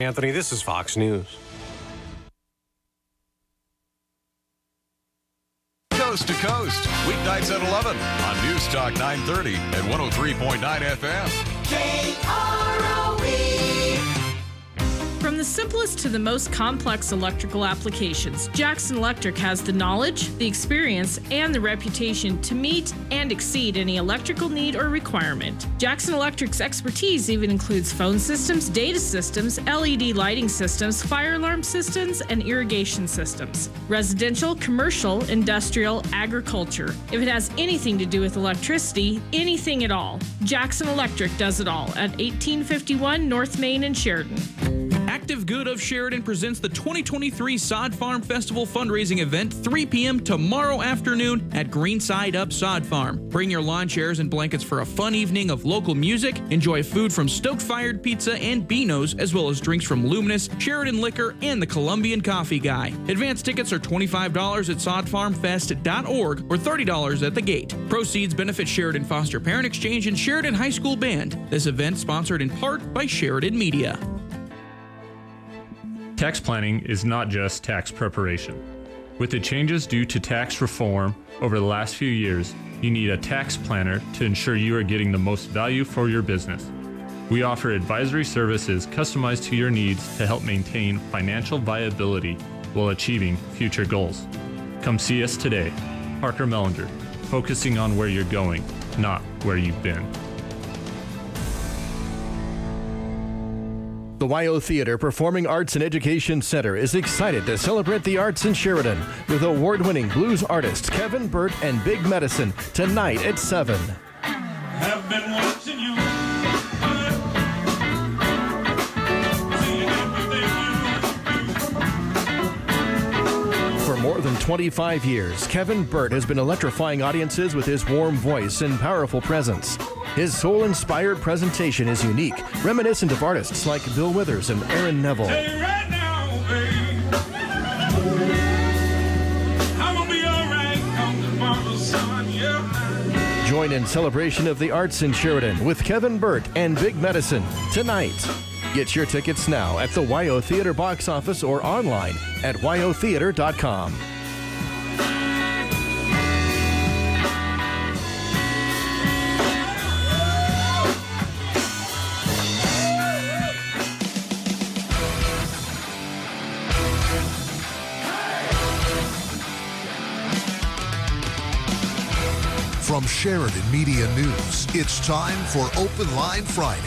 Anthony, this is Fox News. Coast to coast, weeknights at 11 on News Talk 930 and 103.9 FM. From the simplest to the most complex electrical applications, Jackson Electric has the knowledge, the experience, and the reputation to meet and exceed any electrical need or requirement. Jackson Electric's expertise even includes phone systems, data systems, LED lighting systems, fire alarm systems, and irrigation systems. Residential, commercial, industrial, agriculture. If it has anything to do with electricity, anything at all, Jackson Electric does it all at 1851 North Main in Sheridan. Active Good of Sheridan presents the 2023 Sod Farm Festival fundraising event 3 p.m. tomorrow afternoon at Greenside Up Sod Farm. Bring your lawn chairs and blankets for a fun evening of local music. Enjoy food from Stoked Fired Pizza and Beano's, as well as drinks from Luminous, Sheridan Liquor, and the Colombian Coffee Guy. Advance tickets are $25 at sodfarmfest.org or $30 at the gate. Proceeds benefit Sheridan Foster Parent Exchange and Sheridan High School Band. This event sponsored in part by Sheridan Media. Tax planning is not just tax preparation. With the changes due to tax reform over the last few years, you need a tax planner to ensure you are getting the most value for your business. We offer advisory services customized to your needs to help maintain financial viability while achieving future goals. Come see us today. Parker Mellinger, focusing on where you're going, not where you've been. The WYO Theater Performing Arts and Education Center is excited to celebrate the arts in Sheridan with award winning blues artists Kevin Burt and Big Medicine tonight at 7. More than 25 years, Kevin Burt has been electrifying audiences with his warm voice and powerful presence. His soul inspired presentation is unique, reminiscent of artists like Bill Withers and Aaron Neville. Right now, babe. I'ma be alright come tomorrow, son. Yeah. Join in celebration of the arts in Sheridan with Kevin Burt and Big Medicine tonight. Get your tickets now at the WYO Theater box office or online at wyotheater.com. Sheridan Media News, it's time for Open Line Friday.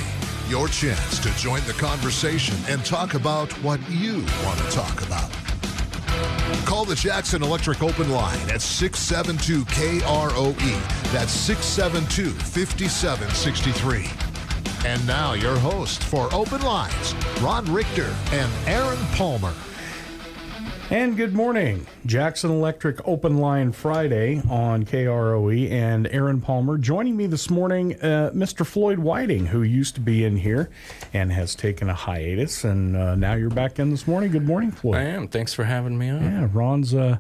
Your chance to join the conversation and talk about what you want to talk about. Call the Jackson Electric Open Line at 672 KROE. That's 672 5763. And now, your host for Open Lines, Ron Richter and Aaron Palmer. And good morning. Jackson Electric Open Line Friday on KROE and Aaron Palmer. Joining me this morning, uh, Mr. Floyd Whiting, who used to be in here and has taken a hiatus. And uh, now you're back in this morning. Good morning, Floyd. I am. Thanks for having me on. Yeah, Ron's uh,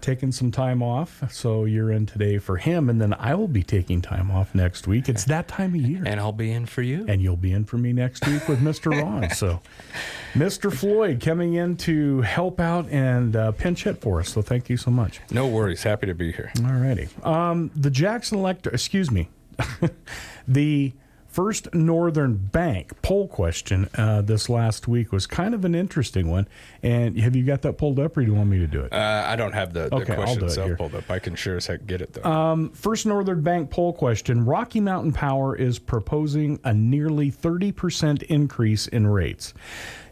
taking some time off, so you're in today for him, and then I will be taking time off next week. It's that time of year. And I'll be in for you. And you'll be in for me next week with Mr. Ron. so, Mr. Floyd coming in to help out and uh, pinch hit for us. So, thank you so much. No worries. Happy to be here. All righty. Um, the Jackson Electric, excuse me, the First Northern Bank poll question uh, this last week was kind of an interesting one. And have you got that pulled up, or do you want me to do it? Uh, I don't have the, the Okay, question it itself pulled up. I can sure as heck get it though. Um, First Northern Bank poll question Rocky Mountain Power is proposing a nearly 30% increase in rates.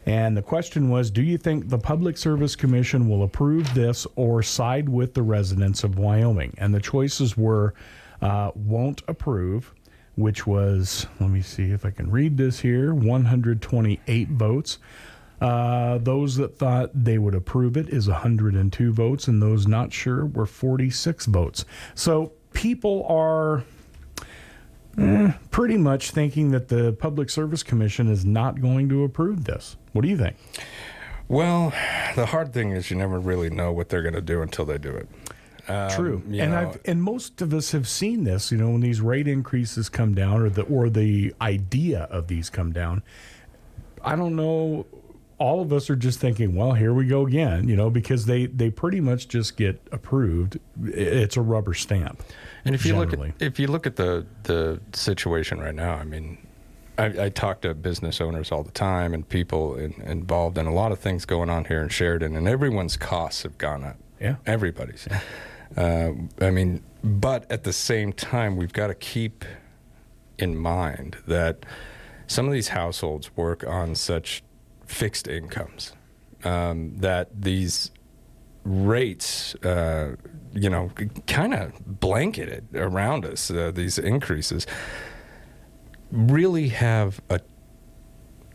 And the question was Do you think the Public Service Commission will approve this or side with the residents of Wyoming? And the choices were uh, won't approve, which was, let me see if I can read this here 128 votes. Uh, those that thought they would approve it is 102 votes, and those not sure were 46 votes. So people are eh, pretty much thinking that the Public Service Commission is not going to approve this. What do you think? well, the hard thing is you never really know what they're going to do until they do it. Um, True, and know, I've and most of us have seen this. You know, when these rate increases come down, or the or the idea of these come down. I don't know all of us are just thinking, well, here we go again, you know, because they they pretty much just get approved. It's a rubber stamp. And if generally. you look at if you look at the the situation right now, I mean, I, I talk to business owners all the time and people in, involved in a lot of things going on here in Sheridan, and everyone's costs have gone up. Yeah, everybody's. Uh, I mean, but at the same time, we've got to keep in mind that some of these households work on such fixed incomes. Um, that these rates, uh, you know, kind of blanketed around us, uh, these increases, really have a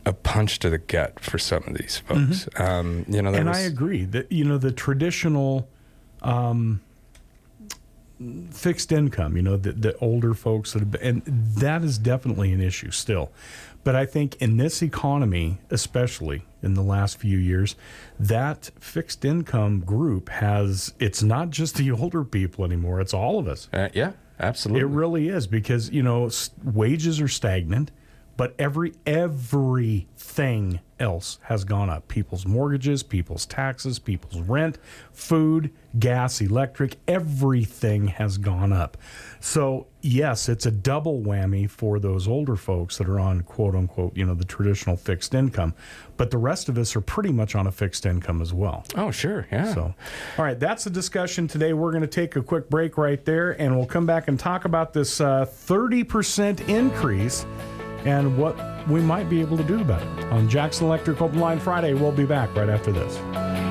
a punch to the gut for some of these folks. Mm-hmm. Um, you know, and was... I agree that you know the traditional um, fixed income. You know, the, the older folks that have, been, and that is definitely an issue still. But I think in this economy, especially in the last few years, that fixed income group has, it's not just the older people anymore, it's all of us. Uh, yeah, absolutely. It really is because, you know, wages are stagnant, but every, everything else has gone up people's mortgages, people's taxes, people's rent, food, gas, electric, everything has gone up. So yes, it's a double whammy for those older folks that are on quote unquote, you know, the traditional fixed income. But the rest of us are pretty much on a fixed income as well. Oh, sure. Yeah. So, all right, that's the discussion today. We're going to take a quick break right there and we'll come back and talk about this uh, 30% increase and what we might be able to do about it. On Jackson Electric Open Line Friday, we'll be back right after this.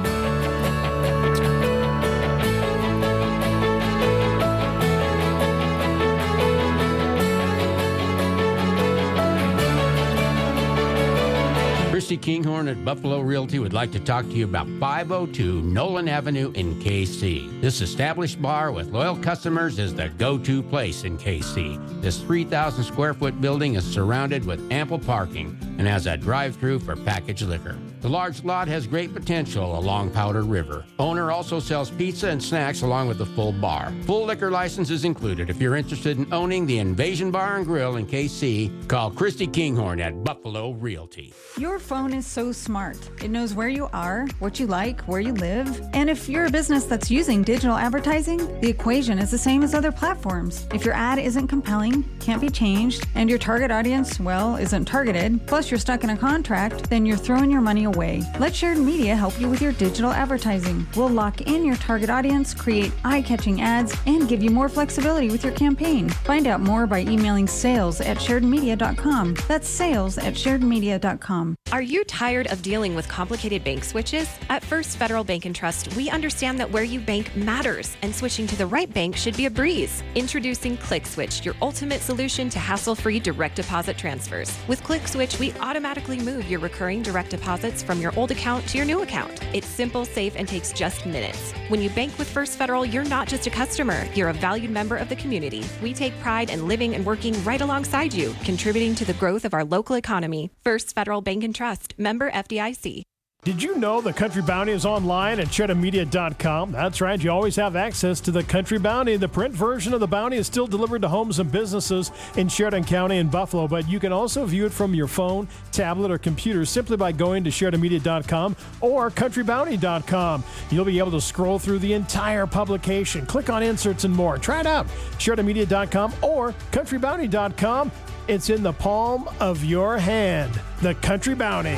Kinghorn at Buffalo Realty would like to talk to you about 502 Nolan Avenue in Kaycee. This established bar with loyal customers is the go to place in Kaycee. This 3,000 square foot building is surrounded with ample parking and has a drive through for packaged liquor. The large lot has great potential along Powder River. Owner also sells pizza and snacks along with a full bar. Full liquor license is included. If you're interested in owning the Invasion Bar and Grill in Kaycee, call Christy Kinghorn at Buffalo Realty. Your phone is so smart. It knows where you are, what you like, where you live. And if you're a business that's using digital advertising, the equation is the same as other platforms. If your ad isn't compelling, can't be changed, and your target audience, well, isn't targeted, plus you're stuck in a contract, then you're throwing your money away. Let Sheridan Media help you with your digital advertising. We'll lock in your target audience, create eye catching ads, and give you more flexibility with your campaign. Find out more by emailing sales at sheridanmedia.com. That's sales at sheridanmedia.com. Are you tired of dealing with complicated bank switches? At First Federal Bank and Trust, we understand that where you bank matters, and switching to the right bank should be a breeze. Introducing ClickSwitch, your ultimate solution to hassle free direct deposit transfers. With ClickSwitch, we automatically move your recurring direct deposits payments from your old account to your new account. It's simple, safe, and takes just minutes. When you bank with First Federal, you're not just a customer, you're a valued member of the community. We take pride in living and working right alongside you, contributing to the growth of our local economy. First Federal Bank and Trust, member FDIC. Did you know the Country Bounty is online at sheridanmedia.com? That's right, you always have access to the Country Bounty. The print version of the Bounty is still delivered to homes and businesses in Sheridan County and Buffalo, but you can also view it from your phone, tablet, or computer simply by going to sheridanmedia.com or countrybounty.com. You'll be able to scroll through the entire publication, click on inserts and more. Try it out, sheridanmedia.com or countrybounty.com. It's in the palm of your hand, the Country Bounty.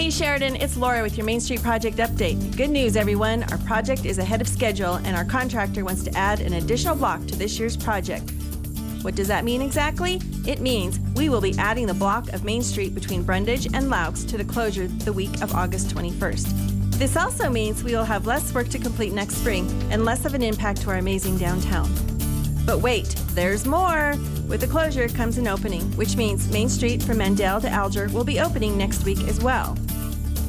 Hey Sheridan, it's Laura with your Main Street Project update. Good news, everyone. Our project is ahead of schedule, and our contractor wants to add an additional block to this year's project. What does that mean exactly? It means we will be adding the block of Main Street between Brundage and Loucks to the closure the week of August 21st. This also means we will have less work to complete next spring and less of an impact to our amazing downtown. But wait, there's more! With the closure comes an opening, which means Main Street from Mandel to Alger will be opening next week as well.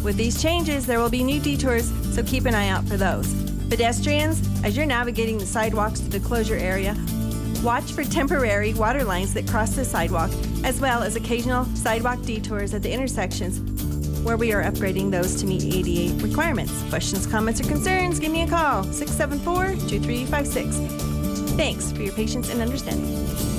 With these changes, there will be new detours, so keep an eye out for those. Pedestrians, as you're navigating the sidewalks to the closure area, watch for temporary water lines that cross the sidewalk, as well as occasional sidewalk detours at the intersections where we are upgrading those to meet ADA requirements. Questions, comments, or concerns, give me a call 674 2356. Thanks for your patience and understanding.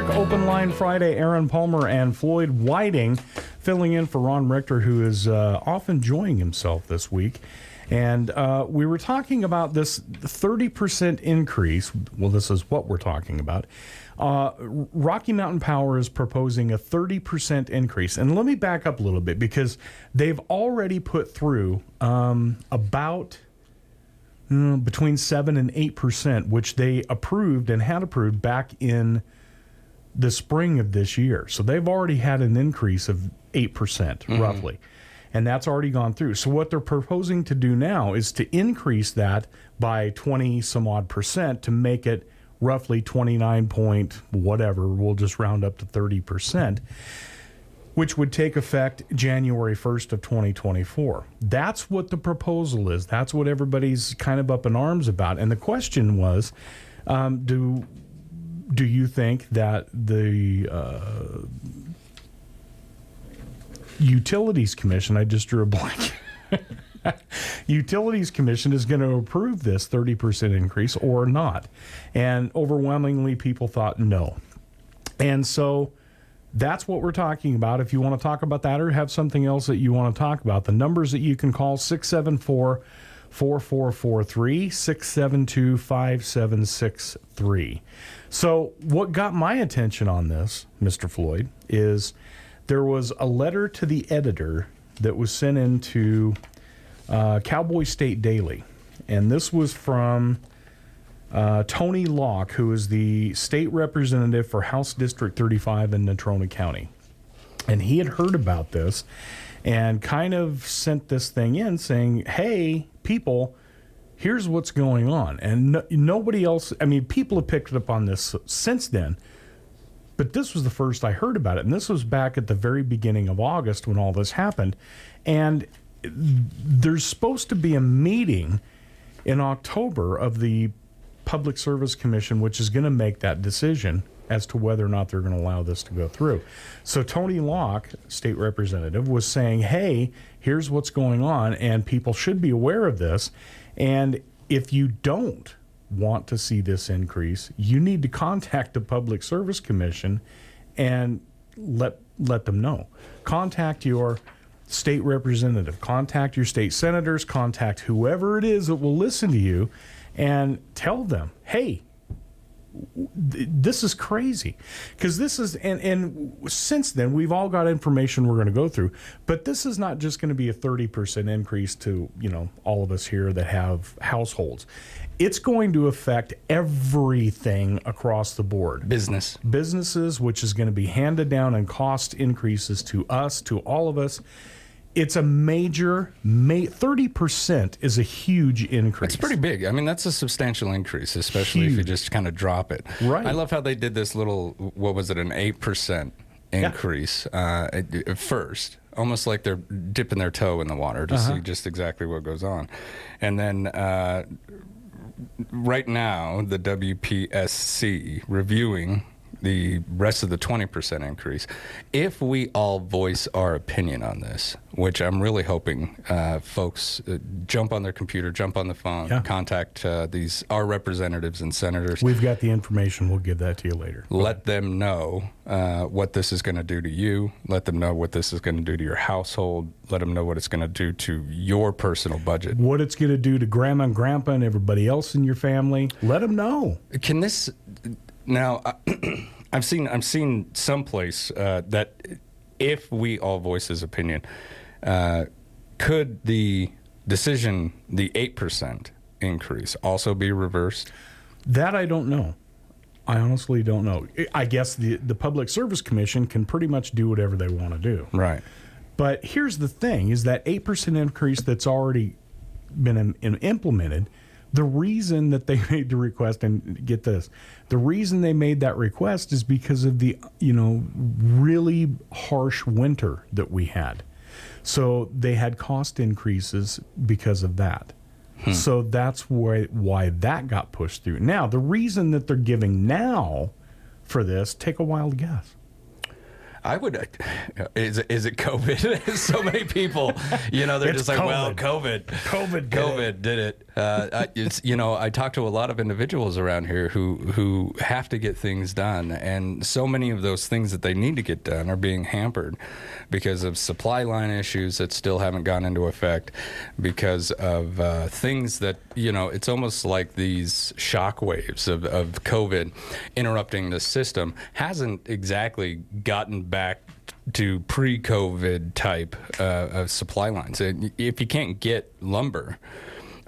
Electric Open Line Friday. Aaron Palmer and Floyd Whiting filling in for Ron Richter, who is uh, off enjoying himself this week. And uh, we were talking about this 30% increase. Well, this is what we're talking about. Uh, Rocky Mountain Power is proposing a 30% increase. And let me back up a little bit because they've already put through um, about mm, between 7 and 8%, which they approved and had approved back in the spring of this year. So they've already had an increase of 8% roughly. And that's already gone through. So what they're proposing to do now is to increase that by 20 some odd percent to make it roughly 29 point whatever. We'll just round up to 30 percent which would take effect January 1st of 2024. That's what the proposal is. That's what everybody's kind of up in arms about. And the question was, um, do do you think that the uh, Utilities Commission, I just drew a blank. Utilities Commission is going to approve this 30% increase or not. And overwhelmingly, people thought no. And so that's what we're talking about. If you want to talk about that or have something else that you want to talk about, the numbers that you can call 674 4443 672 5763. So, what got my attention on this, Mr. Floyd, is there was a letter to the editor that was sent into uh, Cowboy State Daily. And this was from uh, Tony Locke, who is the state representative for House District 35 in Natrona County. And he had heard about this and kind of sent this thing in saying, hey, people, here's what's going on. And no, nobody else, I mean, people have picked it up on this since then. But this was the first I heard about it. And this was back at the very beginning of August when all this happened. And there's supposed to be a meeting in October of the Public Service Commission, which is going to make that decision as to whether or not they're going to allow this to go through. So Tony Locke, state representative, was saying, "Hey, here's what's going on, and people should be aware of this. And if you don't want to see this increase, you need to contact the Public Service Commission and let let them know. Contact your state representative, contact your state senators, contact whoever it is that will listen to you and tell them, "Hey, this is crazy. Because this is and and since then we've all got information we're going to go through but this is not just going to be a 30% increase to you know all of us here that have households. It's going to affect everything across the board. Business. Businesses which is going to be handed down and cost increases to us to all of us it's a major ma- 30% is a huge increase It's pretty big. I mean, that's a substantial increase, especially if you just kind of drop it. Right. I love how they did this little, what was it, an 8% increase uh, at, at first. Almost like they're dipping their toe in the water to Uh-huh. see just exactly what goes on. And then uh, right now, the WPSC reviewing the rest of the 20% increase. If we all voice our opinion on this, which I'm really hoping uh, folks uh, jump on their computer, jump on the phone, Yeah. contact uh, these our representatives and senators. we've got the information we'll give that to you later Let them know uh, what this is going to do to you. Let them know what this is going to do to your household. Let them know what it's going to do to your personal budget. what it's going to do to grandma and grandpa and everybody else in your family let them know Can this now? I've seen I've seen someplace uh, that if we all voice his opinion, uh, could the decision, the eight percent increase, also be reversed? That I don't know. I honestly don't know. I guess the the Public Service Commission can pretty much do whatever they want to do. Right. But here's the thing: is that eight percent increase that's already been im- im- implemented. The reason that they made the request, and get this, the reason they made that request is because of the you know really harsh winter that we had. So they had cost increases because of that. Hmm. So that's why why that got pushed through. Now the reason that they're giving now for this, take a wild guess. I would. uh, Is it, is it COVID? so many people, you know, they're It's just like, well, COVID. COVID, COVID did COVID did it. Uh, I- it's you know, I talk to a lot of individuals around here who who have to get things done, and so many of those things that they need to get done are being hampered because of supply line issues that still haven't gone into effect, because of uh, things that you know, it's almost like these shock waves of, of COVID interrupting the system hasn't exactly gotten back to pre-COVID type uh, of supply lines. And if you can't get lumber,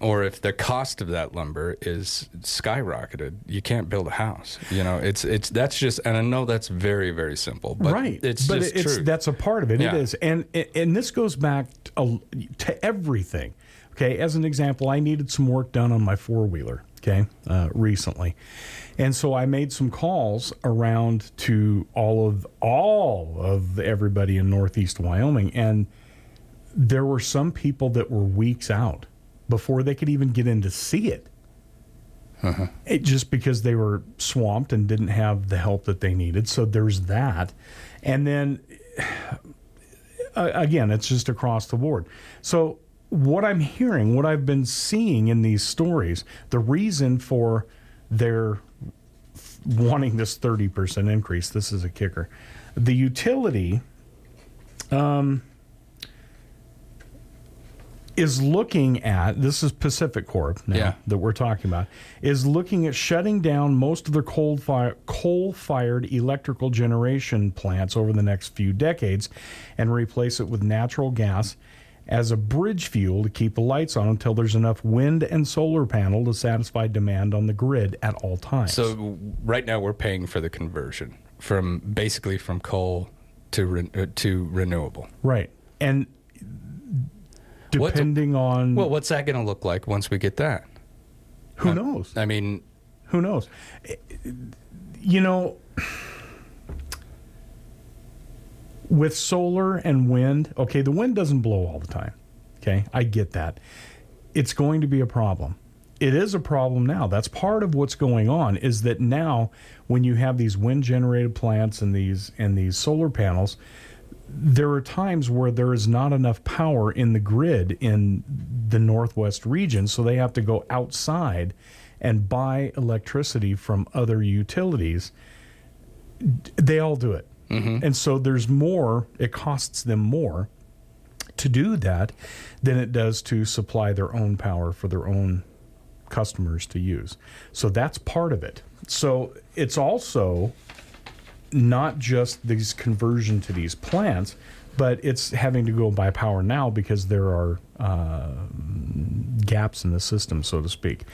or if the cost of that lumber is skyrocketed, you can't build a house. You know, it's it's that's just, and I know that's very very simple, but right. It's but just it's true. that's a part of it. Yeah. It is, and and this goes back to, to everything. Okay, as an example, I needed some work done on my four wheeler. Okay, uh, recently, and so I made some calls around to all of all of everybody in Northeast Wyoming, and there were some people that were weeks out before they could even get in to see it. It, just because they were swamped and didn't have the help that they needed. So there's that. And then uh, again, it's just across the board. So what I'm hearing, what I've been seeing in these stories, the reason for their wanting this 30% increase, this is a kicker. The utility um, is looking at this is PacifiCorp now Yeah. that we're talking about is looking at shutting down most of their coal fire, coal fired electrical generation plants over the next few decades and replace it with natural gas as a bridge fuel to keep the lights on until there's enough wind and solar panel to satisfy demand on the grid at all times. So right now we're paying for the conversion from basically from coal to re- uh, to renewable. right. And depending on Well, what's that going to look like once we get that? Who knows? I mean, who knows? You know, with solar and wind, okay, the wind doesn't blow all the time. Okay, I get that. It's going to be a problem. It is a problem now. That's part of what's going on is that now when you have these wind generated plants and these and these solar panels, there are times where there is not enough power in the grid in the northwest region, so they have to go outside and buy electricity from other utilities. They all do it. And so there's more, it costs them more to do that than it does to supply their own power for their own customers to use. So that's part of it. So it's also not just these conversion to these plants, but it's having to go buy power now because there are uh, gaps in the system, so to speak.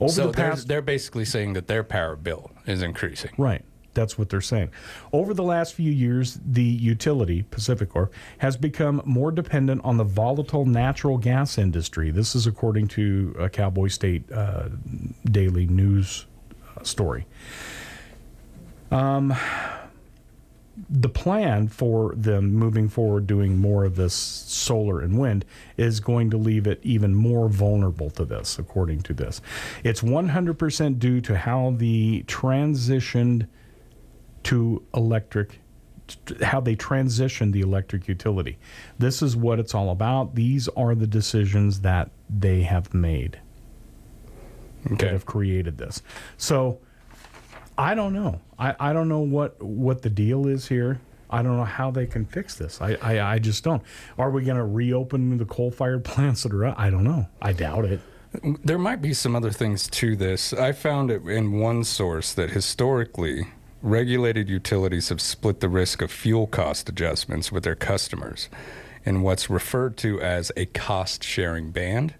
Over so the they're, past, they're basically saying that their power bill is increasing. Right. That's what they're saying. Over the last few years, the utility, PacifiCorp, has become more dependent on the volatile natural gas industry. This is according to a Cowboy State uh, Daily News uh, story. Um, the plan for them moving forward doing more of this solar and wind is going to leave it even more vulnerable to this according to this it's 100% due to how the transitioned to electric how they transitioned the electric utility this is what it's all about these are the decisions that they have made that have created this so I don't know. I, I don't know what, what the deal is here. I don't know how they can fix this. I, I, I just don't. Are we going to reopen the coal fired plants that are? I don't know. I doubt it. There might be some other things to this. I found it in one source that historically, regulated utilities have split the risk of fuel cost adjustments with their customers in what's referred to as a cost sharing band.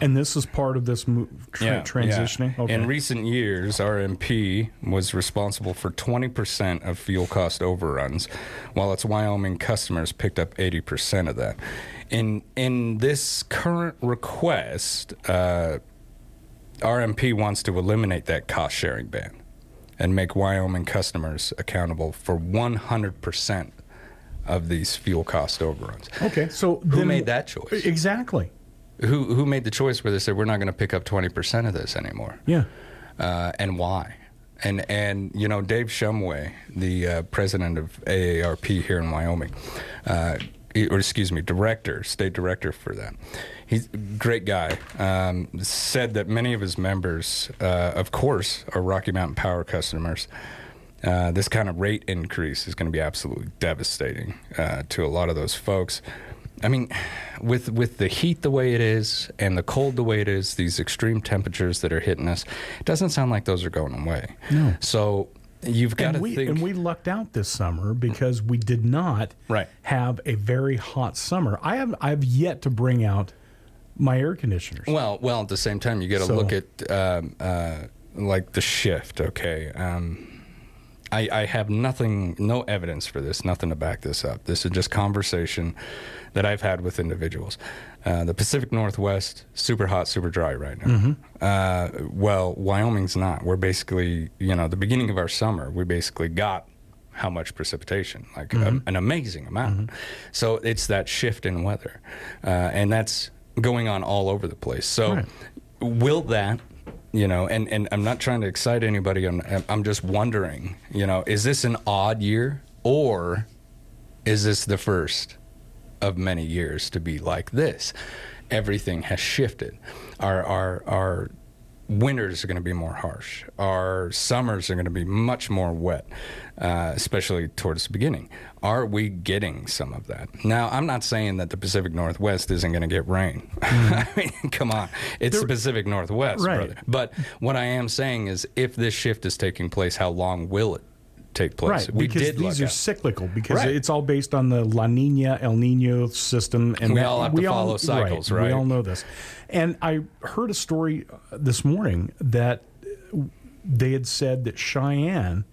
and this is part of this mo- tra- transitioning? Okay. In recent years, RMP was responsible for 20% of fuel cost overruns, while its Wyoming customers picked up 80% of that. In in this current request, uh, RMP wants to eliminate that cost sharing ban and make Wyoming customers accountable for 100% of these fuel cost overruns. Okay, so who made that choice? Exactly. Who who made the choice where they said we're not going to pick up 20% of this anymore? Yeah. Uh, and why? And and you know Dave Shumway, the uh, president of AARP here in Wyoming, uh, or excuse me, director, state director for that. He's a great guy. Um, said that many of his members, uh, of course, are Rocky Mountain Power customers. Uh, this kind of rate increase is going to be absolutely devastating uh, to a lot of those folks. I mean, with with the heat the way it is and the cold the way it is, these extreme temperatures that are hitting us, it doesn't sound like those are going away. No. So you've got and to we, think. And we lucked out this summer because we did not Right. have a very hot summer. I have I've yet to bring out my air conditioners. Well, well, at the same time, you got to So- look at um, uh, like the shift. Okay, um, I, I have nothing, no evidence for this, nothing to back this up. This is just conversation that I've had with individuals. Uh, the Pacific Northwest, super hot, super dry right now. Mhm. Uh, well, Wyoming's not. We're basically, you know, the beginning of our summer, we basically got how much precipitation, like Mhm. um, an amazing amount. So it's that shift in weather, uh, and that's going on all over the place. So Right. will that, you know, and, and I'm not trying to excite anybody. I'm, I'm just wondering, you know, is this an odd year or is this the first of many years to be like this? Everything has shifted. Our, our, our winters are going to be more harsh. Our summers are going to be much more wet, uh, especially towards the beginning. Are we getting some of that? Now, I'm not saying that the Pacific Northwest isn't going to get rain. I mean, come on. It's the Pacific Northwest, Right. brother. But what I am saying is if this shift is taking place, how long will it take place? Right, because these are out. cyclical because Right. it's all based on the La Nina El Nino system, and We that- all have to follow cycles, We right? We all know this, and I heard a story uh, this morning that they had said that Cheyenne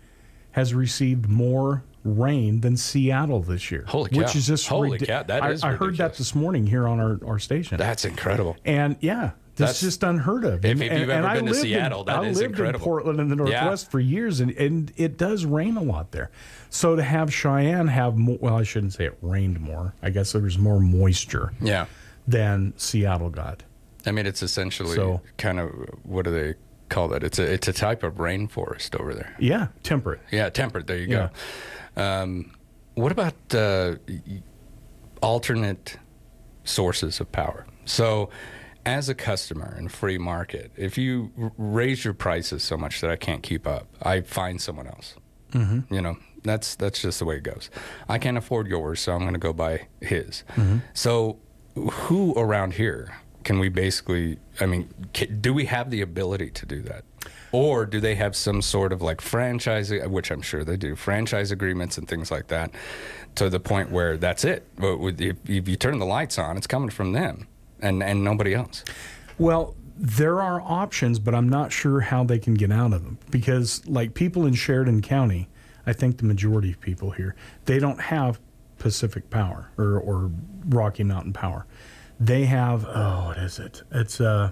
has received more rain than Seattle this year. Holy Which is just Holy ridi- cow, that I, is I heard that this morning here on our, our station. That's incredible. And yeah, that's That's- just unheard of. If- and, if you've and ever I been to lived Seattle, in, that I is lived incredible. in Portland in the Yeah. Northwest for years, and, and it does rain a lot there. So to have Cheyenne have more, well, I shouldn't say it rained more. I guess there was more moisture Yeah. than Seattle got. I mean, it's essentially So- kind of what do they call that? It's a it's a type of rainforest over there. Yeah, temperate. Yeah, temperate. There you go. Um, what about uh, alternate sources of power? So, as a customer in free market, if you r- raise your prices so much that I can't keep up, I find someone else. Mhm. You know, that's that's just the way it goes. I can't afford yours, so I'm going to go buy his. Mhm. So, who around here can we basically? I mean, ca do we have the ability to do that, or do they have some sort of like franchise, which I'm sure they do, franchise agreements and things like that, to the point where that's it. If you turn the lights on, it's coming from them and and nobody else. Well, there are options, but I'm not sure how they can get out of them because, like people in Sheridan County, I think the majority of people here, they don't have Pacific Power or, or Rocky Mountain Power. They have oh, what is it? It's uh,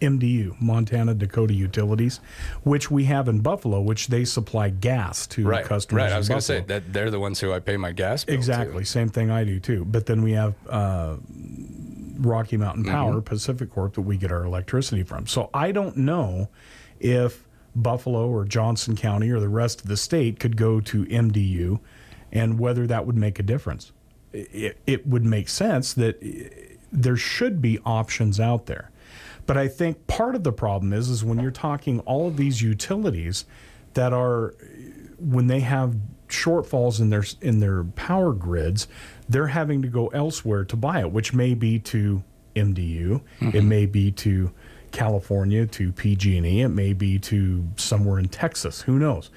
MDU, Montana Dakota Utilities, which we have in Buffalo, which they supply gas to Right, customers. right. I was going to say that they're the ones who I pay my gas bill to. Exactly, same thing I do too. But then we have uh, Rocky Mountain Power, Mhm. PacifiCorp, that we get our electricity from. So I don't know if Buffalo or Johnson County or the rest of the state could go to MDU, and whether that would make a difference. It, it would make sense that eh, there should be options out there. But I think part of the problem is is when you're talking all of these utilities that are when they have shortfalls in their in their power grids, they're having to go elsewhere to buy it, which may be to MDU, it Mhm. may be to California, to PG&E, it may be to somewhere in Texas, who knows.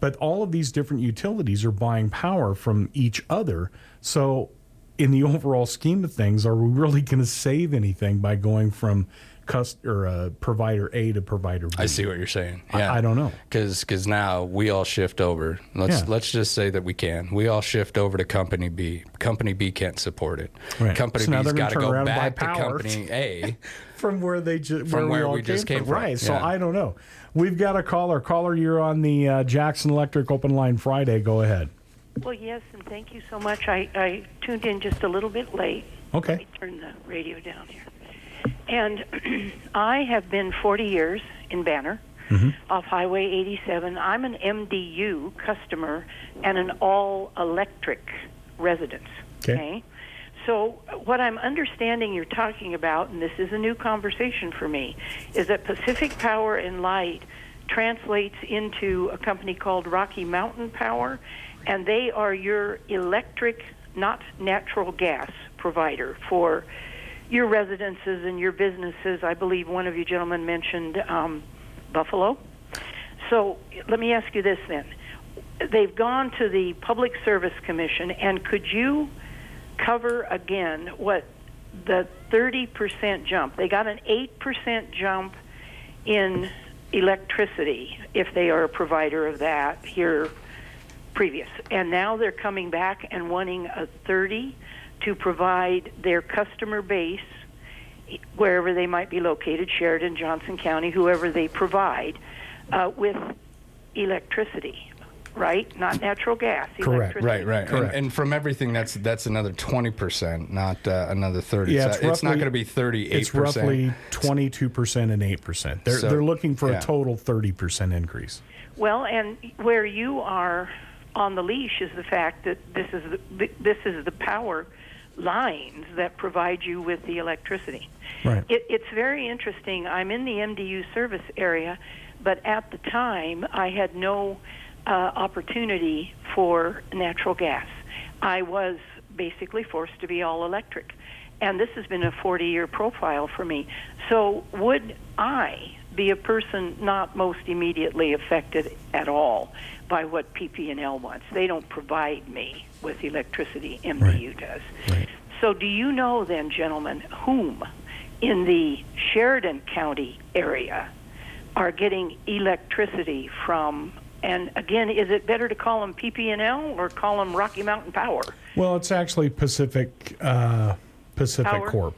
But all of these different utilities are buying power from each other. So in the overall scheme of things, are we really going to save anything by going from cust- or uh, provider A to provider B? I see what you're saying. I- Yeah, I don't know. because now we all shift over. Let's Yeah. let's just say that we can. We all shift over to company B. Company B can't support it. Right. Company So now B's they're gonna got to turn go and buy back to power. company A. from where they just From where, where all we just came from. Right. So Yeah. I don't know. We've got a caller. Caller, you're on the uh, Jackson Electric Open Line Friday. Go ahead. Well, yes, and thank you so much. I, I tuned in just a little bit late. Okay. Let me turn the radio down here. And I have been 40 years in Banner. Mm-hmm. off Highway 87. I'm an MDU customer and an all electric residence. Okay. So, what I'm understanding you're talking about, and this is a new conversation for me, is that Pacific Power and Light translates into a company called Rocky Mountain Power, and they are your electric, not natural gas provider for your residences and your businesses. I believe one of you gentlemen mentioned um, Buffalo. So let me ask you this then. They've gone to the Public Service Commission, and could you cover again what the 30% jump? They got an 8% jump in electricity if they are a provider of that here previous. And now they're coming back and wanting a 30 to provide their customer base wherever they might be located, Sheridan, Johnson County, whoever they provide, uh, with electricity, right? Not natural gas. electricity. Right, right. And, and from everything, that's that's another twenty percent, not uh, another thirty. Yeah, So it's, not going to be thirty-eight It's roughly twenty-two percent and eight percent. They're So, they're looking for yeah. a total thirty percent increase. Well, and where you are on the leash is the fact that this is the, this is the power lines that provide you with the electricity. Right. It, it's very interesting. I'm in the MDU service area, but at the time I had no uh, opportunity for natural gas. I was basically forced to be all electric. And this has been a 40 year profile for me. So, would I be a person not most immediately affected at all by what PP&L wants? They don't provide me with electricity, MDU does. So, do you know then, gentlemen, whom in the Sheridan County area are getting electricity from? And again, is it better to call them PP&L or call them Rocky Mountain Power? Well, it's actually Pacific uh, Pacific Power? Corp.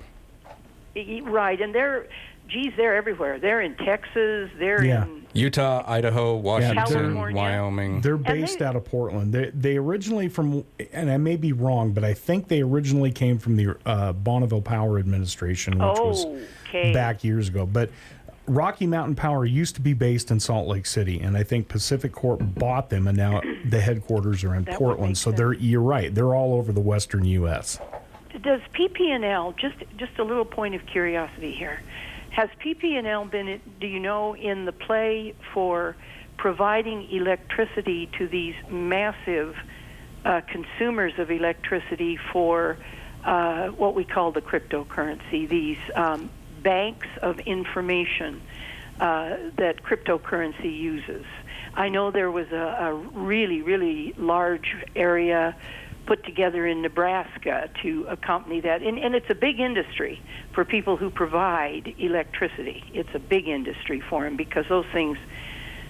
Right, and they're, geez, they're everywhere. They're in Texas. They're Yeah. in Utah, Idaho, Washington, California. Wyoming. They're based out of Portland. They they originally from, and I may be wrong, but I think they originally came from the uh, Bonneville Power Administration, which was Okay. back years ago. But Rocky Mountain Power used to be based in Salt Lake City, and I think PacifiCorp bought them, and now the headquarters are in That Portland. make So they're you're right. They're all over the Western U.S. Does PP&L just just a little point of curiosity here? Has PP&L been do you know in the play for providing electricity to these massive uh, consumers of electricity for uh, what we call the cryptocurrency, these um, banks of information uh, that cryptocurrency uses. I know there was a, a really, really large area put together in Nebraska to accompany that. And, and it's a big industry for people who provide electricity. It's a big industry for them because those things,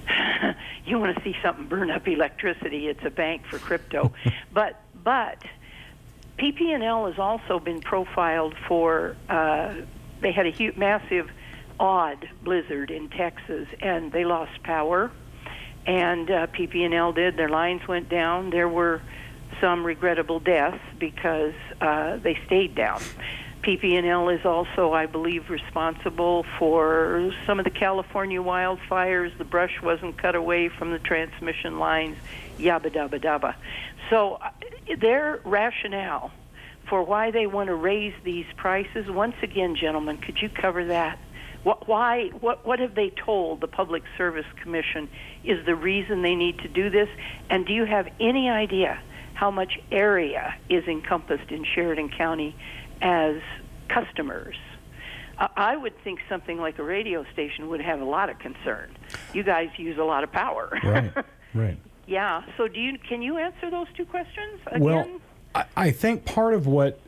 you want to see something burn up electricity, it's a bank for crypto. but, but PP&L has also been profiled for, uh, they had a huge, massive odd blizzard in Texas and they lost power and uh, PP&L did. Their lines went down. There were some regrettable deaths because uh, they stayed down. PP&L is also, I believe, responsible for some of the California wildfires. The brush wasn't cut away from the transmission lines, yabba dabba dabba. So uh, their rationale for why they want to raise these prices, once again, gentlemen, could you cover that? Why? What? What have they told the Public Service Commission is the reason they need to do this? And do you have any idea how much area is encompassed in Sheridan County as customers? I would think something like a radio station would have a lot of concern. You guys use a lot of power. Right. Right. yeah. So do you? Can you answer those two questions again? Well, I, I think part of what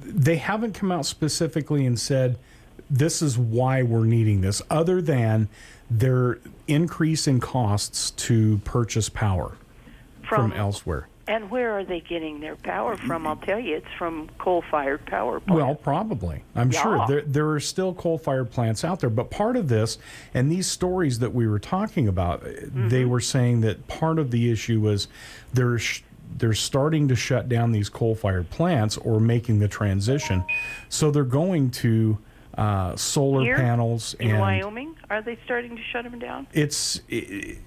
they haven't come out specifically and said this is why we're needing this, other than their increase in costs to purchase power from, From- elsewhere. And where are they getting their power from? I'll tell you, it's from coal-fired power plants. Well, probably. I'm sure there there are still coal-fired plants out there, but part of this and these stories that we were talking about, they Mm-hmm. were saying that part of the issue was they're sh- they're starting to shut down these coal-fired plants or making the transition, so they're going to uh, solar Here panels, in and Wyoming, are they starting to shut them down? it's i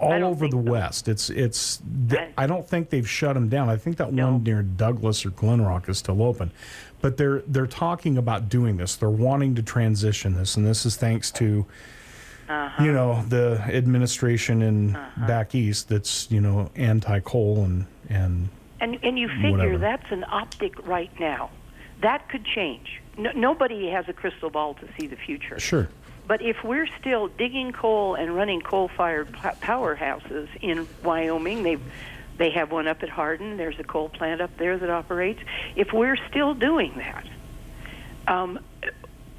all over the West. It's it's. th- I don't think they've shut them down. I think that one near Douglas or Glenrock is still open, but they're they're talking about doing this. They're wanting to transition this, and this is thanks to. Uh-huh. You know the administration in back east that's you know anti-coal and and And and you figure Whatever. that's an optic right now. That could change. No, nobody has a crystal ball to see the future. sure But if we're still digging coal and running coal-fired p- powerhouses in Wyoming, they they have one up at Hardin. There's a coal plant up there that operates. If we're still doing that, um,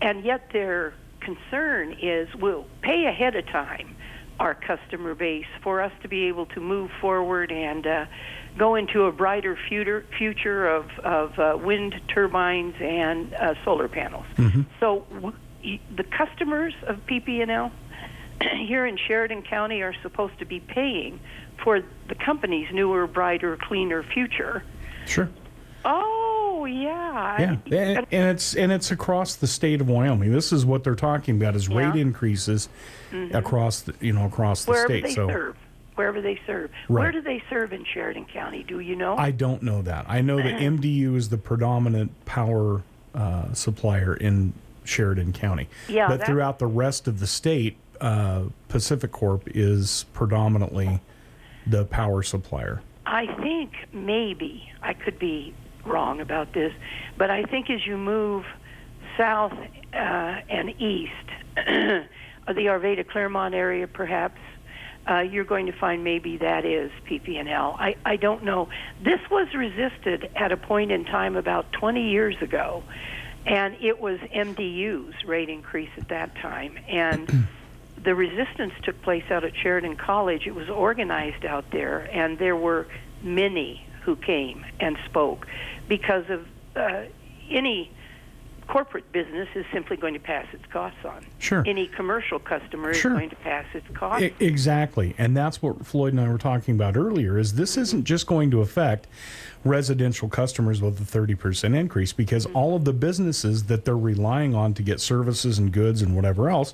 and yet their concern is we'll pay ahead of time our customer base for us to be able to move forward and uh, go into a brighter future future of of uh, wind turbines and uh, solar panels. So w- the customers of PP&L here in Sheridan County are supposed to be paying for the company's newer, brighter, cleaner future. sure Oh yeah. Yeah, and, and it's and it's across the state of Wyoming. This is what they're talking about: is rate Yeah. increases Mhm. across the you know across the wherever state. they so serve. Wherever they serve. Where do they serve in Sheridan County? Do you know? I don't know that. I know that MDU is the predominant power uh, supplier in Sheridan County. Yeah, but throughout the rest of the state, uh, PacifiCorp is predominantly the power supplier. I think maybe I could be wrong about this, but I think as you move south uh, and east, the Arvada Clearmont area, perhaps. Uh, you're going to find maybe that is PP&L. I, I don't know. This was resisted at a point in time about 20 years ago, and it was MDU's rate increase at that time. And the resistance took place out at Sheridan College. It was organized out there, and there were many who came and spoke because of uh, any corporate business is simply going to pass its costs on. Sure. Any commercial customer Sure. is going to pass its costs. E- exactly, and that's what Floyd and I were talking about earlier. Is this isn't just going to affect residential customers with a thirty percent increase because mm-hmm. all of the businesses that they're relying on to get services and goods and whatever else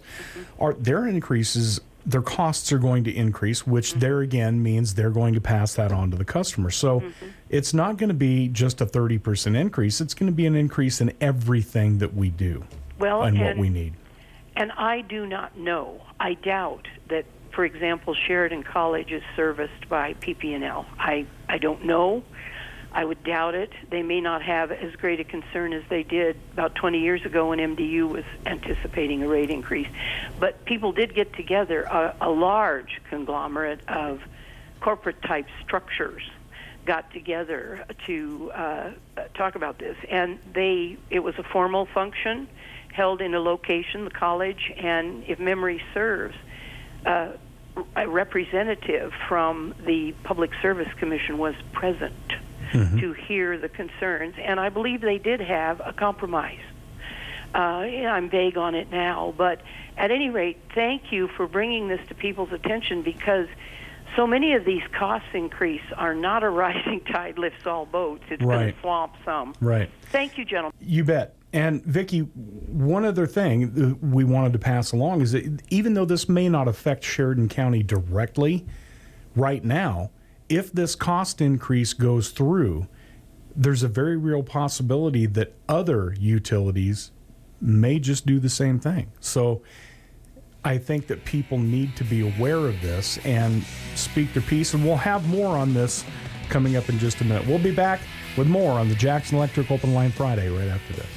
are their increases. Their costs are going to increase, which mm-hmm. there again means they're going to pass that on to the customer. So mm-hmm. it's not going to be just a 30% increase. It's going to be an increase in everything that we do Well, and what we need. And I do not know. I doubt that, for example, Sheridan College is serviced by PP&L. I I don't know. I would doubt it. They may not have as great a concern as they did about 20 years ago when MDU was anticipating a rate increase. But people did get together, a, a large conglomerate of corporate type structures got together to uh, talk about this, and they it was a formal function held in a location, the college, and if memory serves, uh, a representative from the Public Service Commission was present to hear the concerns, and I believe they did have a compromise. Uh, I'm vague on it now, but at any rate, thank you for bringing this to people's attention because so many of these costs increase are not a rising tide lifts all boats. It's going to swamp some. Right. Thank you, gentlemen. You bet. And Vicki, one other thing we wanted to pass along is that even though this may not affect Sheridan County directly right now, if this cost increase goes through, there's a very real possibility that other utilities may just do the same thing. So I think that people need to be aware of this and speak their piece. And we'll have more on this coming up in just a minute. We'll be back with more on the Jackson Electric Open Line Friday right after this.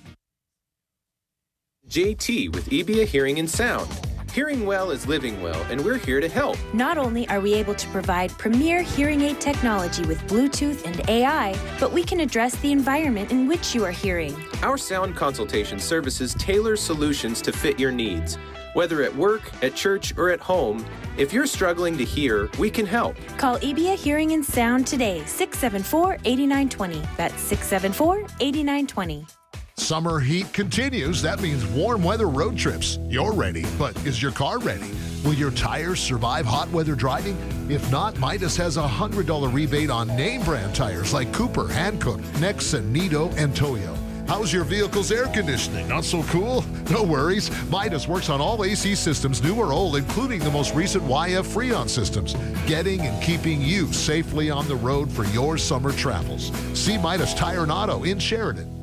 JT with EBA Hearing and Sound. Hearing well is living well, and we're here to help. Not only are we able to provide premier hearing aid technology with Bluetooth and AI, but we can address the environment in which you are hearing. Our sound consultation services tailor solutions to fit your needs. Whether at work, at church, or at home, if you're struggling to hear, we can help. Call EBA Hearing and Sound today, 674 8920. That's 674 8920. Summer heat continues. That means warm weather road trips. You're ready, but is your car ready? Will your tires survive hot weather driving? If not, Midas has a $100 rebate on name brand tires like Cooper, Hankook, Nexen, Nitto, and Toyo. How's your vehicle's air conditioning? Not so cool? No worries. Midas works on all AC systems, new or old, including the most recent YF Freon systems, getting and keeping you safely on the road for your summer travels. See Midas Tire and Auto in Sheridan.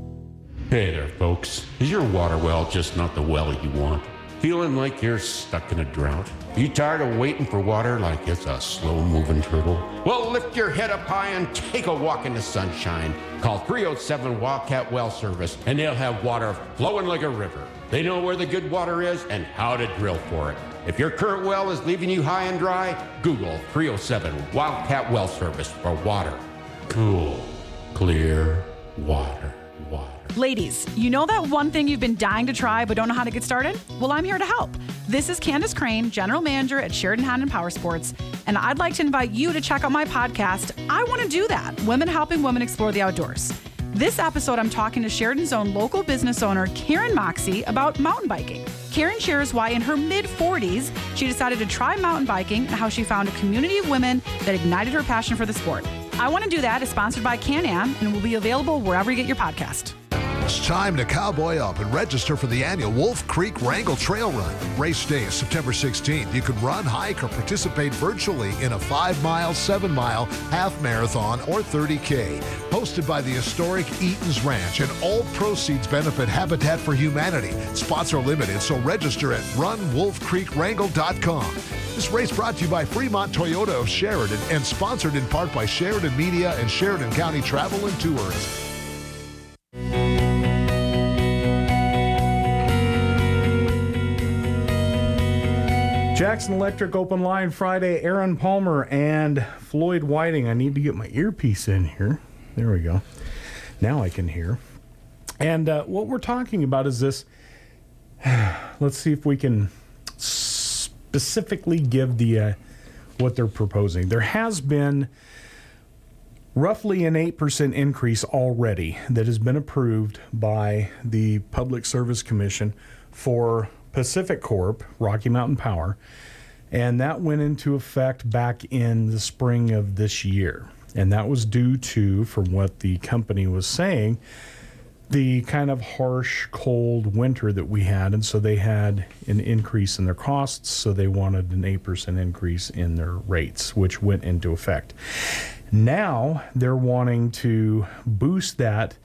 Hey there, folks. Is your water well just not the well you want? Feeling like you're stuck in a drought? You tired of waiting for water like it's a slow moving turtle? Well, lift your head up high and take a walk in the sunshine. Call 307 Wildcat Well Service and they'll have water flowing like a river. They know where the good water is and how to drill for it. If your current well is leaving you high and dry, Google 307 Wildcat Well Service for water. Cool, clear water. Ladies, you know that one thing you've been dying to try but don't know how to get started? Well, I'm here to help. This is Candace Crane, General Manager at Sheridan Honda Power Sports, and I'd like to invite you to check out my podcast, I Want to Do That Women Helping Women Explore the Outdoors. This episode, I'm talking to Sheridan's own local business owner, Karen Moxie, about mountain biking. Karen shares why, in her mid 40s, she decided to try mountain biking and how she found a community of women that ignited her passion for the sport. I Want to Do That is sponsored by Can Am and will be available wherever you get your podcast. It's time to cowboy up and register for the annual Wolf Creek Wrangle Trail Run. Race day is September 16th. You can run, hike, or participate virtually in a 5 mile, 7 mile, half marathon, or 30K. Hosted by the historic Eaton's Ranch, and all proceeds benefit Habitat for Humanity. Spots are limited, so register at runwolfcreekwrangle.com. This race brought to you by Fremont Toyota of Sheridan and sponsored in part by Sheridan Media and Sheridan County Travel and Tourism. Jackson Electric open line Friday. Aaron Palmer and Floyd Whiting. I need to get my earpiece in here. There we go. Now I can hear. And uh, what we're talking about is this. Let's see if we can specifically give the uh, what they're proposing. There has been roughly an 8% increase already that has been approved by the Public Service Commission for PacifiCorp, Rocky Mountain Power, and that went into effect back in the spring of this year. And that was due to, from what the company was saying, the kind of harsh, cold winter that we had. And so they had an increase in their costs. So they wanted an 8% increase in their rates, which went into effect. Now they're wanting to boost that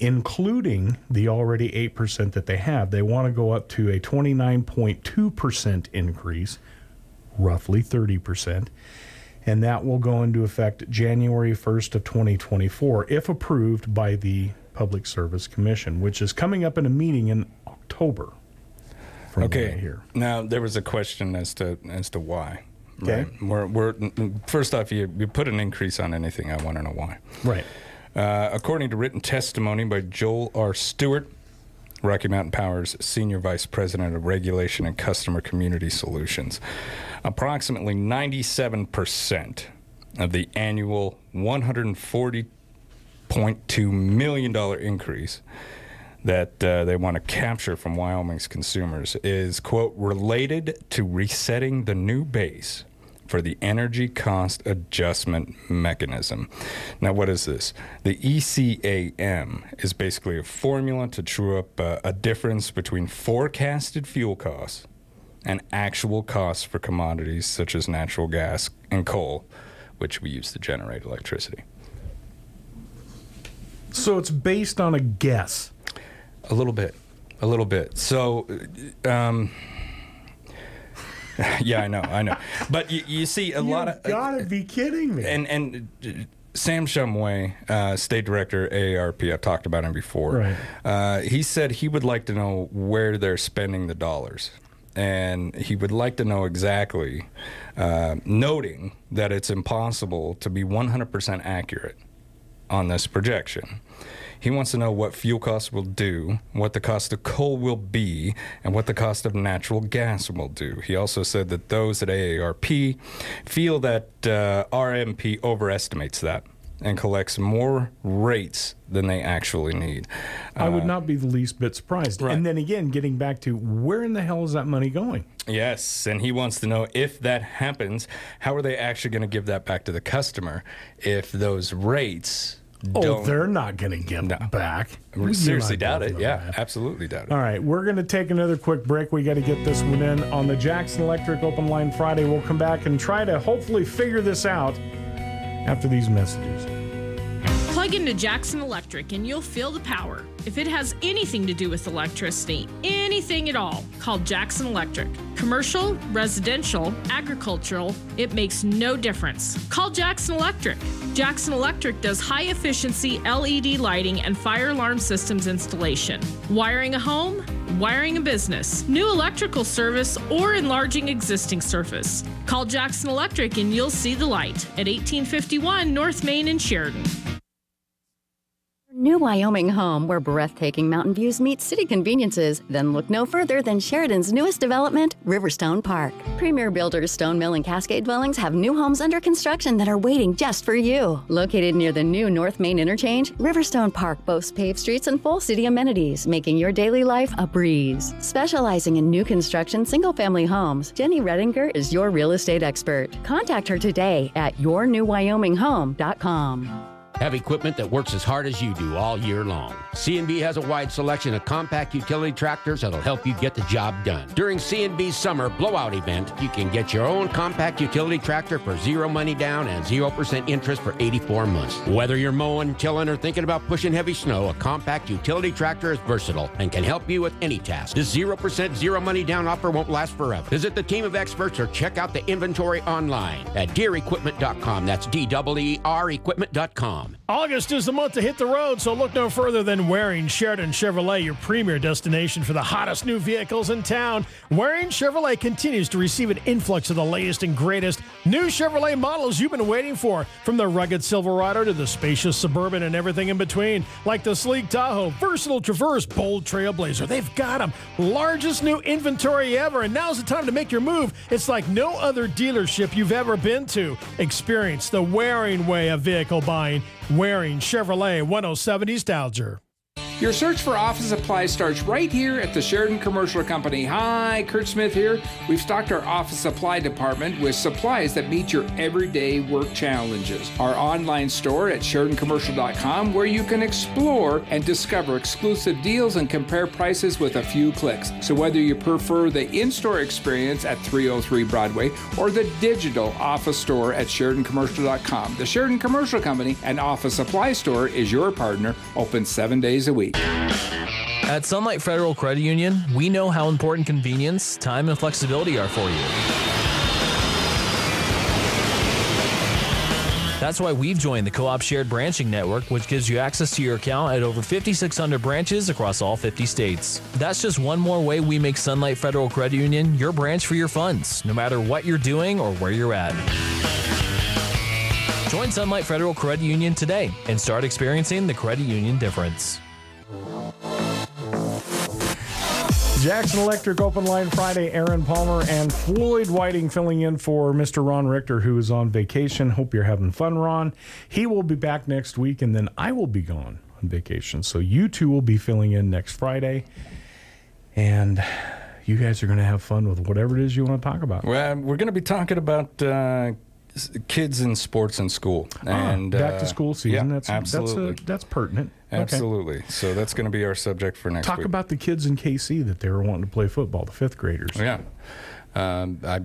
including the already 8% that they have. They want to go up to a 29.2% increase, roughly 30%, and that will go into effect January 1st of 2024 if approved by the Public Service Commission, which is coming up in a meeting in October. Okay. Here. Now there was a question as to as to why. Okay. Right? We're, we're, first off, you, you put an increase on anything. I want to know why. Right. Uh, according to written testimony by Joelle R. Steward, Rocky Mountain Power's Senior Vice President of Regulation and Customer Community Solutions, approximately 97% of the annual $140.2 million increase that uh, they want to capture from Wyoming's consumers is, quote, related to resetting the new base for the Energy Cost Adjustment Mechanism. Now, what is this? The ECAM is basically a formula to true up uh, a difference between forecasted fuel costs and actual costs for commodities such as natural gas and coal, which we use to generate electricity. So it's based on a guess. A little bit. A little bit. So, um, yeah, I know, I know. But you, you see a you lot of. gotta be kidding me. And and uh, Sam Shumway, uh, state director AARP, I've talked about him before. Right. Uh, he said he would like to know where they're spending the dollars. and he would like to know exactly, uh, noting that it's impossible to be 100% accurate on this projection. He wants to know what fuel costs will do, what the cost of coal will be, and what the cost of natural gas will do. He also said that those at AARP feel that uh, RMP overestimates that and collects more rates than they actually need. I would Uh, not be the least bit surprised. And then again, getting back to where in the hell is that money going? Yes, and he wants to know if that happens, how are they actually going to give that back to the customer if those rates Oh, don't. they're not going to get it back. I You seriously and doubt it. Yeah, that. absolutely doubt it. All right, we're going to take another quick break. We got to get this one in on the Jackson Electric Open Line Friday. We'll come back and try to hopefully figure this out after these messages. Plug into Jackson Electric and you'll feel the power. If it has anything to do with electricity, anything at all, call Jackson Electric. Commercial, residential, agricultural, it makes no difference. Call Jackson Electric. Jackson Electric does high efficiency LED lighting and fire alarm systems installation. Wiring a home, wiring a business, new electrical service, or enlarging existing surface. Call Jackson Electric and you'll see the light at 1851 North Main in Sheridan. New Wyoming home where breathtaking mountain views meet city conveniences. Then look no further than Sheridan's newest development, Riverstone Park. Premier builders Stone Mill and Cascade Dwellings have new homes under construction that are waiting just for you. Located near the new North Main Interchange, Riverstone Park boasts paved streets and full city amenities, making your daily life a breeze. Specializing in new construction single family homes, Jenny Redinger is your real estate expert. Contact her today at yournewwyominghome.com. Have equipment that works as hard as you do all year long. C&B has a wide selection of compact utility tractors that'll help you get the job done. During C&B's summer blowout event, you can get your own compact utility tractor for zero money down and 0% interest for 84 months. Whether you're mowing, tilling, or thinking about pushing heavy snow, a compact utility tractor is versatile and can help you with any task. This 0% zero money down offer won't last forever. Visit the team of experts or check out the inventory online at deerequipment.com. That's D-E-E-R equipment.com. August is the month to hit the road, so look no further than Waring Sheridan Chevrolet, your premier destination for the hottest new vehicles in town. Waring Chevrolet continues to receive an influx of the latest and greatest new Chevrolet models you've been waiting for, from the rugged Silverado to the spacious Suburban and everything in between, like the sleek Tahoe, versatile Traverse, bold Trailblazer. They've got them. Largest new inventory ever, and now's the time to make your move. It's like no other dealership you've ever been to. Experience the Waring way of vehicle buying. Waring Chevrolet 107 East Alger. Your search for office supplies starts right here at the Sheridan Commercial Company. Hi, Kurt Smith here. We've stocked our office supply department with supplies that meet your everyday work challenges. Our online store at SheridanCommercial.com, where you can explore and discover exclusive deals and compare prices with a few clicks. So, whether you prefer the in store experience at 303 Broadway or the digital office store at SheridanCommercial.com, the Sheridan Commercial Company and office supply store is your partner, open seven days a week. At Sunlight Federal Credit Union, we know how important convenience, time, and flexibility are for you. That's why we've joined the Co op Shared Branching Network, which gives you access to your account at over 5,600 branches across all 50 states. That's just one more way we make Sunlight Federal Credit Union your branch for your funds, no matter what you're doing or where you're at. Join Sunlight Federal Credit Union today and start experiencing the credit union difference. Jackson Electric Open Line Friday. Aaron Palmer and Floyd Whiting filling in for Mr. Ron Richter, who is on vacation. Hope you're having fun, Ron. He will be back next week, and then I will be gone on vacation. So you two will be filling in next Friday. And you guys are going to have fun with whatever it is you want to talk about. Well, we're going to be talking about uh, kids in sports in school Ah, and back to uh, school season. Yeah, that's absolutely. That's, uh, that's pertinent. Okay. Absolutely. So that's going to be our subject for next week. Talk week. about the kids in Kaycee that they were wanting to play football, the fifth graders. Yeah. Um, I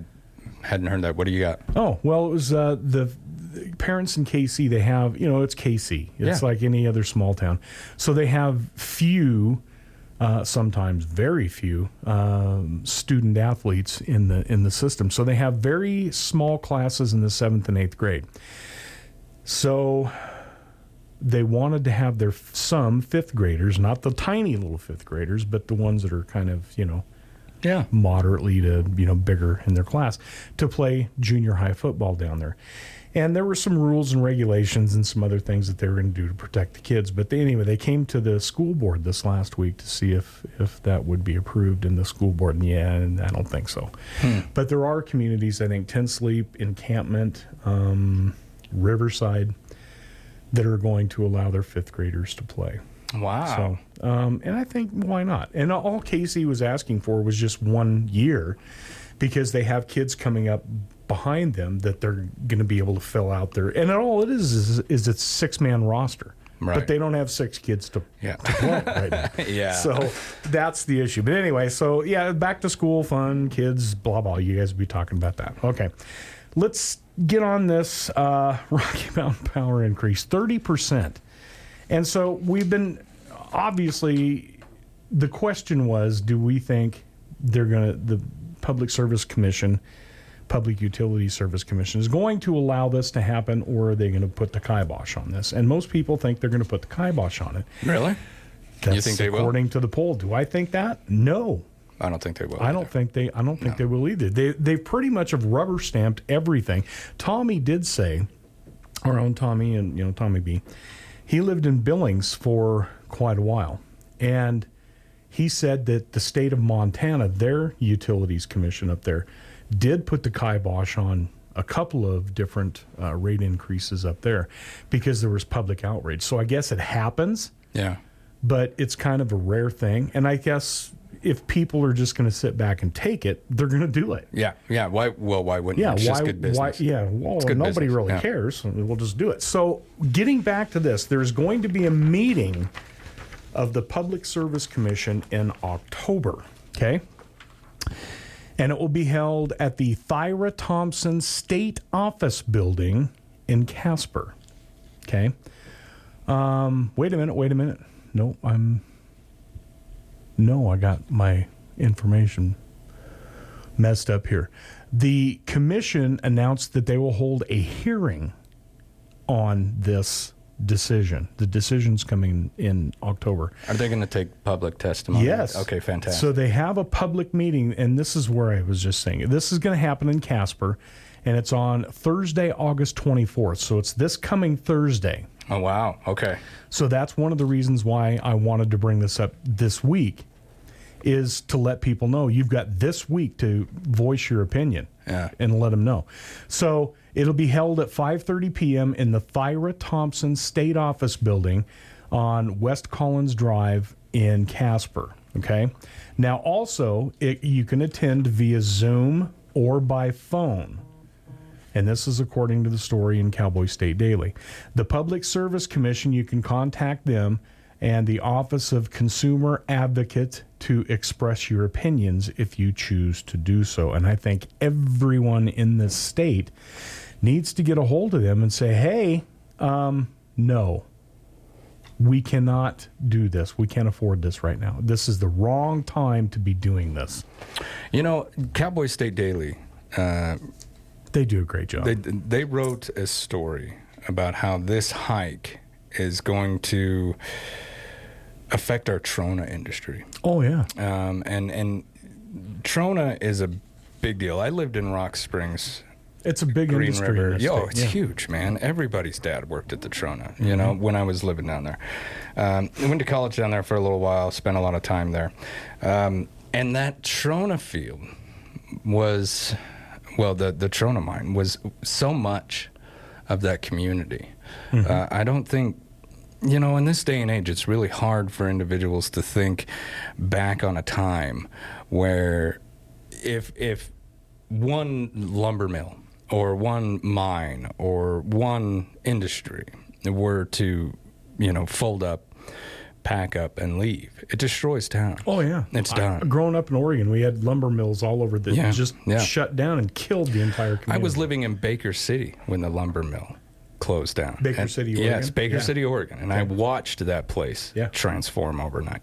hadn't heard that. What do you got? Oh well, it was uh, the, the parents in Kaycee. They have you know it's Kaycee. It's Yeah. like any other small town, so they have few, uh, sometimes very few um, student athletes in the in the system. So they have very small classes in the seventh and eighth grade. So they wanted to have their some fifth graders, not the tiny little fifth graders, but the ones that are kind of you know yeah. moderately to you know bigger in their class to play junior high football down there. And there were some rules and regulations and some other things that they were going to do to protect the kids. But they, anyway, they came to the school board this last week to see if, if that would be approved. in the school board, and yeah, and I don't think so. Hmm. But there are communities, I think, Ten Sleep, Encampment, um, Riverside, that are going to allow their fifth graders to play. Wow. So, um, and I think why not? And all Kaycee was asking for was just one year because they have kids coming up behind them that they're going to be able to fill out their. And all it is is, is it's six man roster. Right. But they don't have six kids to, Yeah. to play right now. Yeah. So that's the issue. But anyway, so yeah, back to school, fun, kids, blah, blah. You guys will be talking about that. Okay. Let's get on this uh, Rocky Mountain power increase 30%. And so we've been obviously the question was do we think they're going to the Public Service Commission Public Utility Service Commission is going to allow this to happen or are they going to put the kibosh on this? And most people think they're going to put the kibosh on it. Really? That's you think they will? according to the poll. Do I think that? No. I don't think they will. I don't think they. I don't think they will either. They they pretty much have rubber stamped everything. Tommy did say, our own Tommy and you know Tommy B, he lived in Billings for quite a while, and he said that the state of Montana, their utilities commission up there, did put the kibosh on a couple of different uh, rate increases up there because there was public outrage. So I guess it happens Yeah. but it's kind of a rare thing. And I guess if people are just going to sit back and take it, they're going to do it. Yeah. Yeah. Why? Well, why wouldn't? Yeah, you? It's just why, good business. why? Yeah, well, nobody business, really yeah. cares. We'll just do it. So, getting back to this, there's going to be a meeting of the Public Service Commission in October. Okay, and it will be held at the Thyra Thompson State Office Building in Casper. Okay. Um, wait a minute. Wait a minute. No, I'm. No, I got my information messed up here. The commission announced that they will hold a hearing on this decision. The decision's coming in October. Are they going to take public testimony? Yes. Okay. Fantastic. So they have a public meeting, and this is where I was just saying this is going to happen in Casper, and it's on Thursday, August 24th. So it's this coming Thursday. oh wow. Okay. So that's one of the reasons why I wanted to bring this up this week is to let people know you've got this week to voice your opinion Yeah. and let them know. So it'll be held at 5:30 p.m. in the Thyra Thompson State Office Building on West Collins Drive in Casper. Okay. Now also it, you can attend via Zoom or by phone. And this is according to the story in Cowboy State Daily. The Public Service Commission, you can contact them and the Office of Consumer Advocate to express your opinions if you choose to do so. And I think everyone in this state needs to get a hold of them and say, hey, um, no, we cannot do this. We can't afford this right now. This is the wrong time to be doing this. You know, Cowboy State Daily. Uh, they do a great job. They they wrote a story about how this hike is going to affect our Trona industry. Oh yeah. Um, and and Trona is a big deal. I lived in Rock Springs. It's a big Green industry River. this Yo, it's yeah. huge, man. Everybody's dad worked at the Trona. You know, Mhm. when I was living down there, um, I went to college down there for a little while. Spent a lot of time there, um, and that Trona field was, well, the the Trona mine was so much of that community. Mhm. Uh, I don't think you know, in this day and age, it's really hard for individuals to think back on a time where if if one lumber mill or one mine or one industry were to, you know, fold up, pack up, and leave, it destroys town. Oh yeah, It's I- done. growing up in Oregon, we had lumber mills all over that Yeah, just yeah. shut down and killed the entire community. I was living in Baker City when the lumber mill closed down. Baker And- City, Oregon. Yes, Baker Yeah. City, Oregon, and I watched that place transform overnight.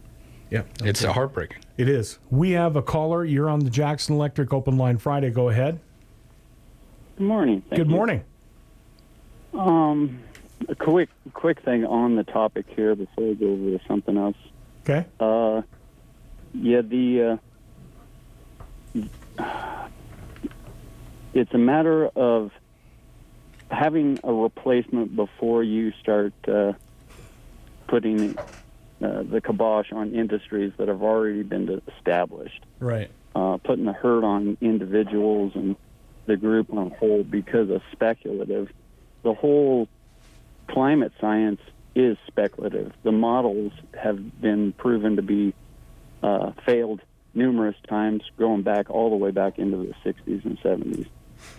Yeah, it's okay. heartbreaking. It is. We have a caller. You're on the Jackson Electric Open Line Friday. Go ahead. Good morning. Thank Good you. morning. Um, a quick quick thing on the topic here before we go over to something else. Okay. Uh, yeah, the uh, it's a matter of having a replacement before you start uh, putting uh, the kibosh on industries that have already been established. Right. Uh, putting the hurt on individuals and the group on a whole because of speculative. The whole climate science is speculative. The models have been proven to be uh, failed numerous times, going back all the way back into the 60s and 70s.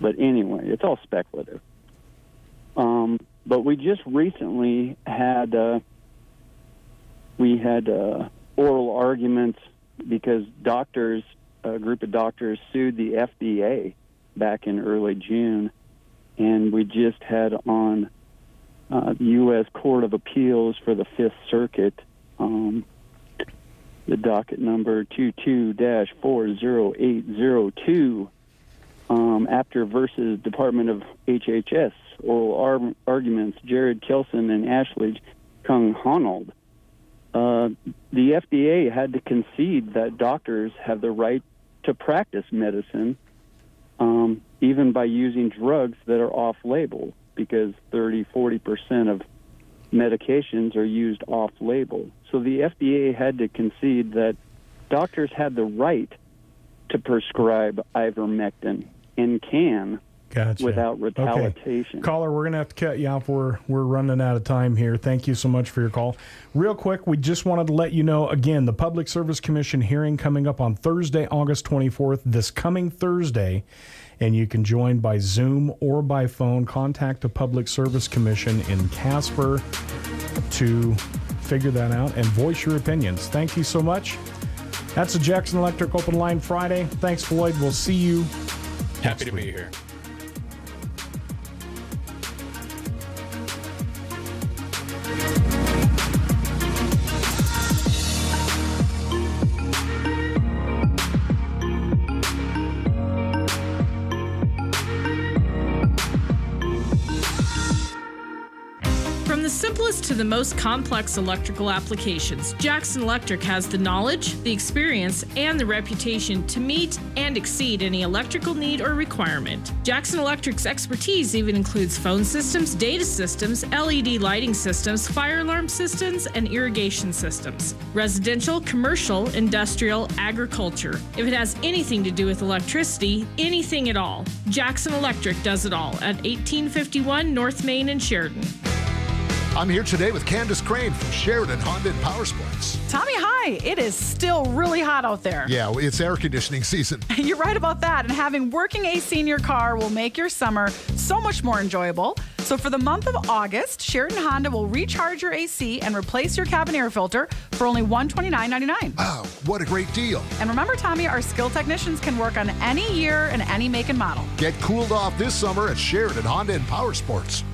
But anyway, it's all speculative. Um, but we just recently had uh, we had uh, oral arguments because doctors, a group of doctors, sued the FDA back in early June, and we just had on uh, U.S. Court of Appeals for the Fifth Circuit. Um, the docket number 22-40802 um, Apter versus Department of HHS oral ar- arguments Jared Kelson and Ashley Kung Honnold. Uh, the FDA had to concede that doctors have the right to practice medicine um, even by using drugs that are off label because 30 40% of medications are used off label. So the FDA had to concede that doctors had the right to prescribe ivermectin and can Gotcha. without Okay. retaliation. Caller, we're going to have to cut you off. We're, we're running out of time here. Thank you so much for your call. Real quick, we just wanted to let you know again the Public Service Commission hearing coming up on Thursday, August 24th, this coming Thursday. And you can join by Zoom or by phone. Contact the Public Service Commission in Casper to figure that out and voice your opinions. Thank you so much. That's the Jackson Electric Open Line Friday. Thanks, Floyd. We'll see you. Happy to be here. The most complex electrical applications, Jackson Electric has the knowledge, the experience, and the reputation to meet and exceed any electrical need or requirement. Jackson Electric's expertise even includes phone systems, data systems, LED lighting systems, fire alarm systems, and irrigation systems. Residential, commercial, industrial, agriculture. If it has anything to do with electricity, anything at all, Jackson Electric does it all at 1851 North Main in Sheridan. I'm here today with Candace Crane from Sheridan Honda and Power Sports. Tommy, hi. It is still really hot out there. Yeah, it's air conditioning season. You're right about that. And having working AC in your car will make your summer so much more enjoyable. So, for the month of August, Sheridan Honda will recharge your AC and replace your cabin air filter for only $129.99. Wow, what a great deal. And remember, Tommy, our skilled technicians can work on any year and any make and model. Get cooled off this summer at Sheridan Honda and Power Sports.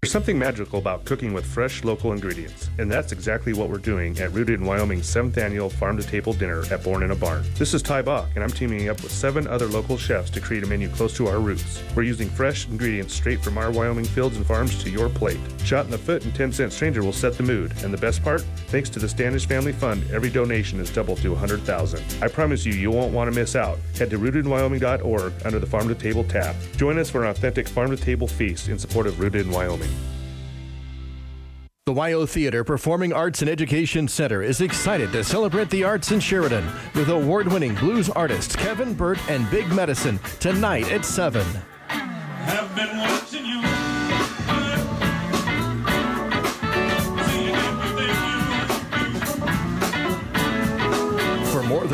There's something magical about cooking with fresh local ingredients, and that's exactly what we're doing at Rooted in Wyoming's 7th annual Farm to Table Dinner at Born in a Barn. This is Ty Bach, and I'm teaming up with seven other local chefs to create a menu close to our roots. We're using fresh ingredients straight from our Wyoming fields and farms to your plate. Shot in the foot and 10 cent stranger will set the mood, and the best part? Thanks to the Standish Family Fund, every donation is doubled to 100,000. I promise you, you won't want to miss out. Head to rootedinwyoming.org under the Farm to Table tab. Join us for an authentic farm to table feast in support of Rooted in Wyoming. The WYO Theater Performing Arts and Education Center is excited to celebrate the arts in Sheridan with award winning blues artists Kevin Burt and Big Medicine tonight at 7.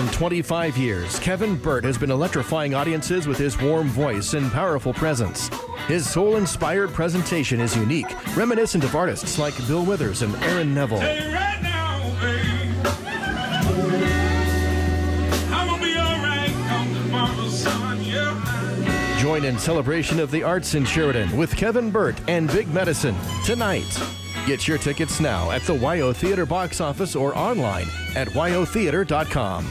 Than 25 years, Kevin Burt has been electrifying audiences with his warm voice and powerful presence. His soul inspired presentation is unique, reminiscent of artists like Bill Withers and Aaron Neville. Right now, babe. I'm gonna be alright come tomorrow's sun, yeah. Join in celebration of the arts in Sheridan with Kevin Burt and Big Medicine tonight. Get your tickets now at the WYO Theater box office or online at wyotheater.com.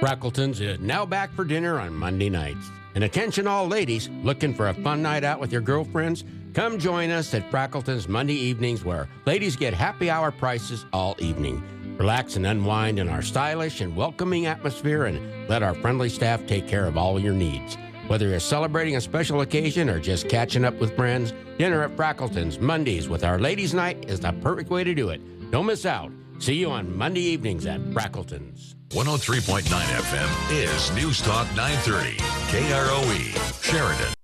Frackleton's is now back for dinner on Monday nights. And attention all ladies looking for a fun night out with your girlfriends? Come join us at Frackleton's Monday evenings where ladies get happy hour prices all evening. Relax and unwind in our stylish and welcoming atmosphere and let our friendly staff take care of all your needs. Whether you're celebrating a special occasion or just catching up with friends, dinner at Frackleton's Mondays with our ladies' night is the perfect way to do it. Don't miss out. See you on Monday evenings at Frackleton's. 103.9 FM is News Talk 930, KROE, Sheridan.